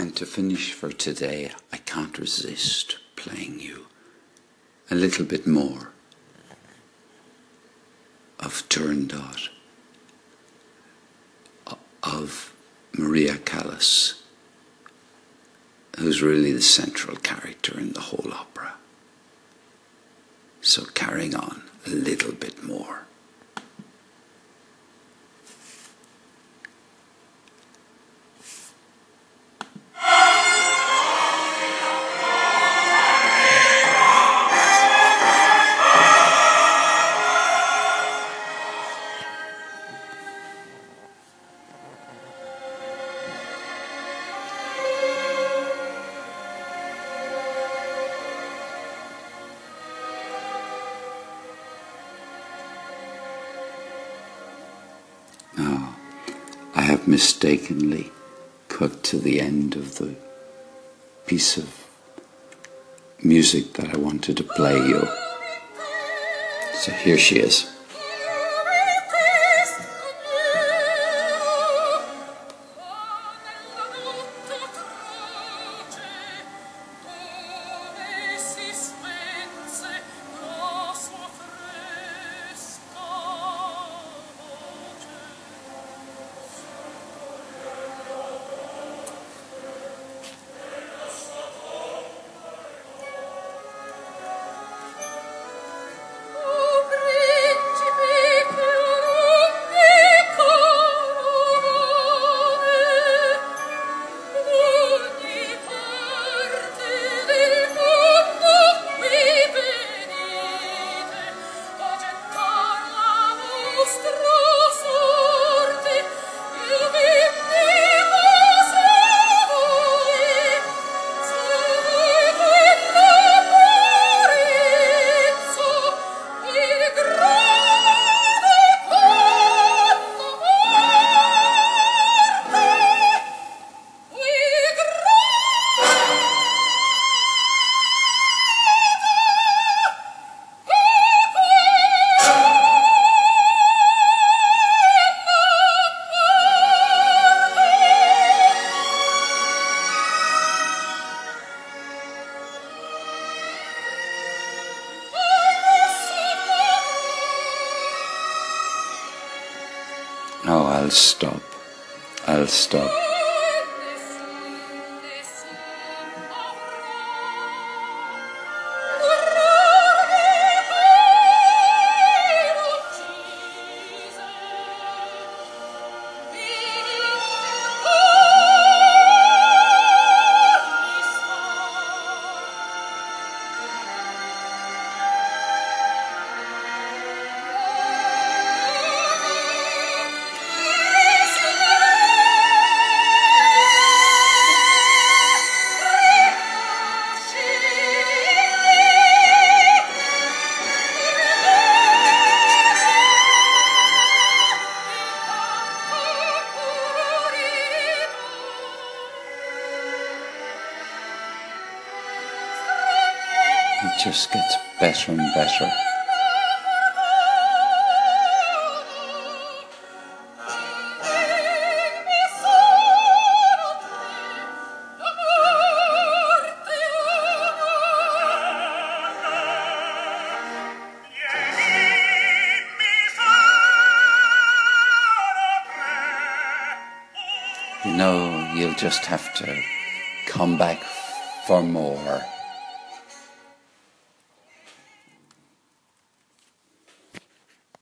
And to finish for today, I can't resist playing you a little bit more of Turandot, uh, of Maria Callas, who's really the central character in the whole opera. So carrying on a little bit more. Now, I have mistakenly cut to the end of the piece of music that I wanted to play you. So here she is. I'll stop. I'll stop. It just gets better and better. You know, you'll just have to come back for more.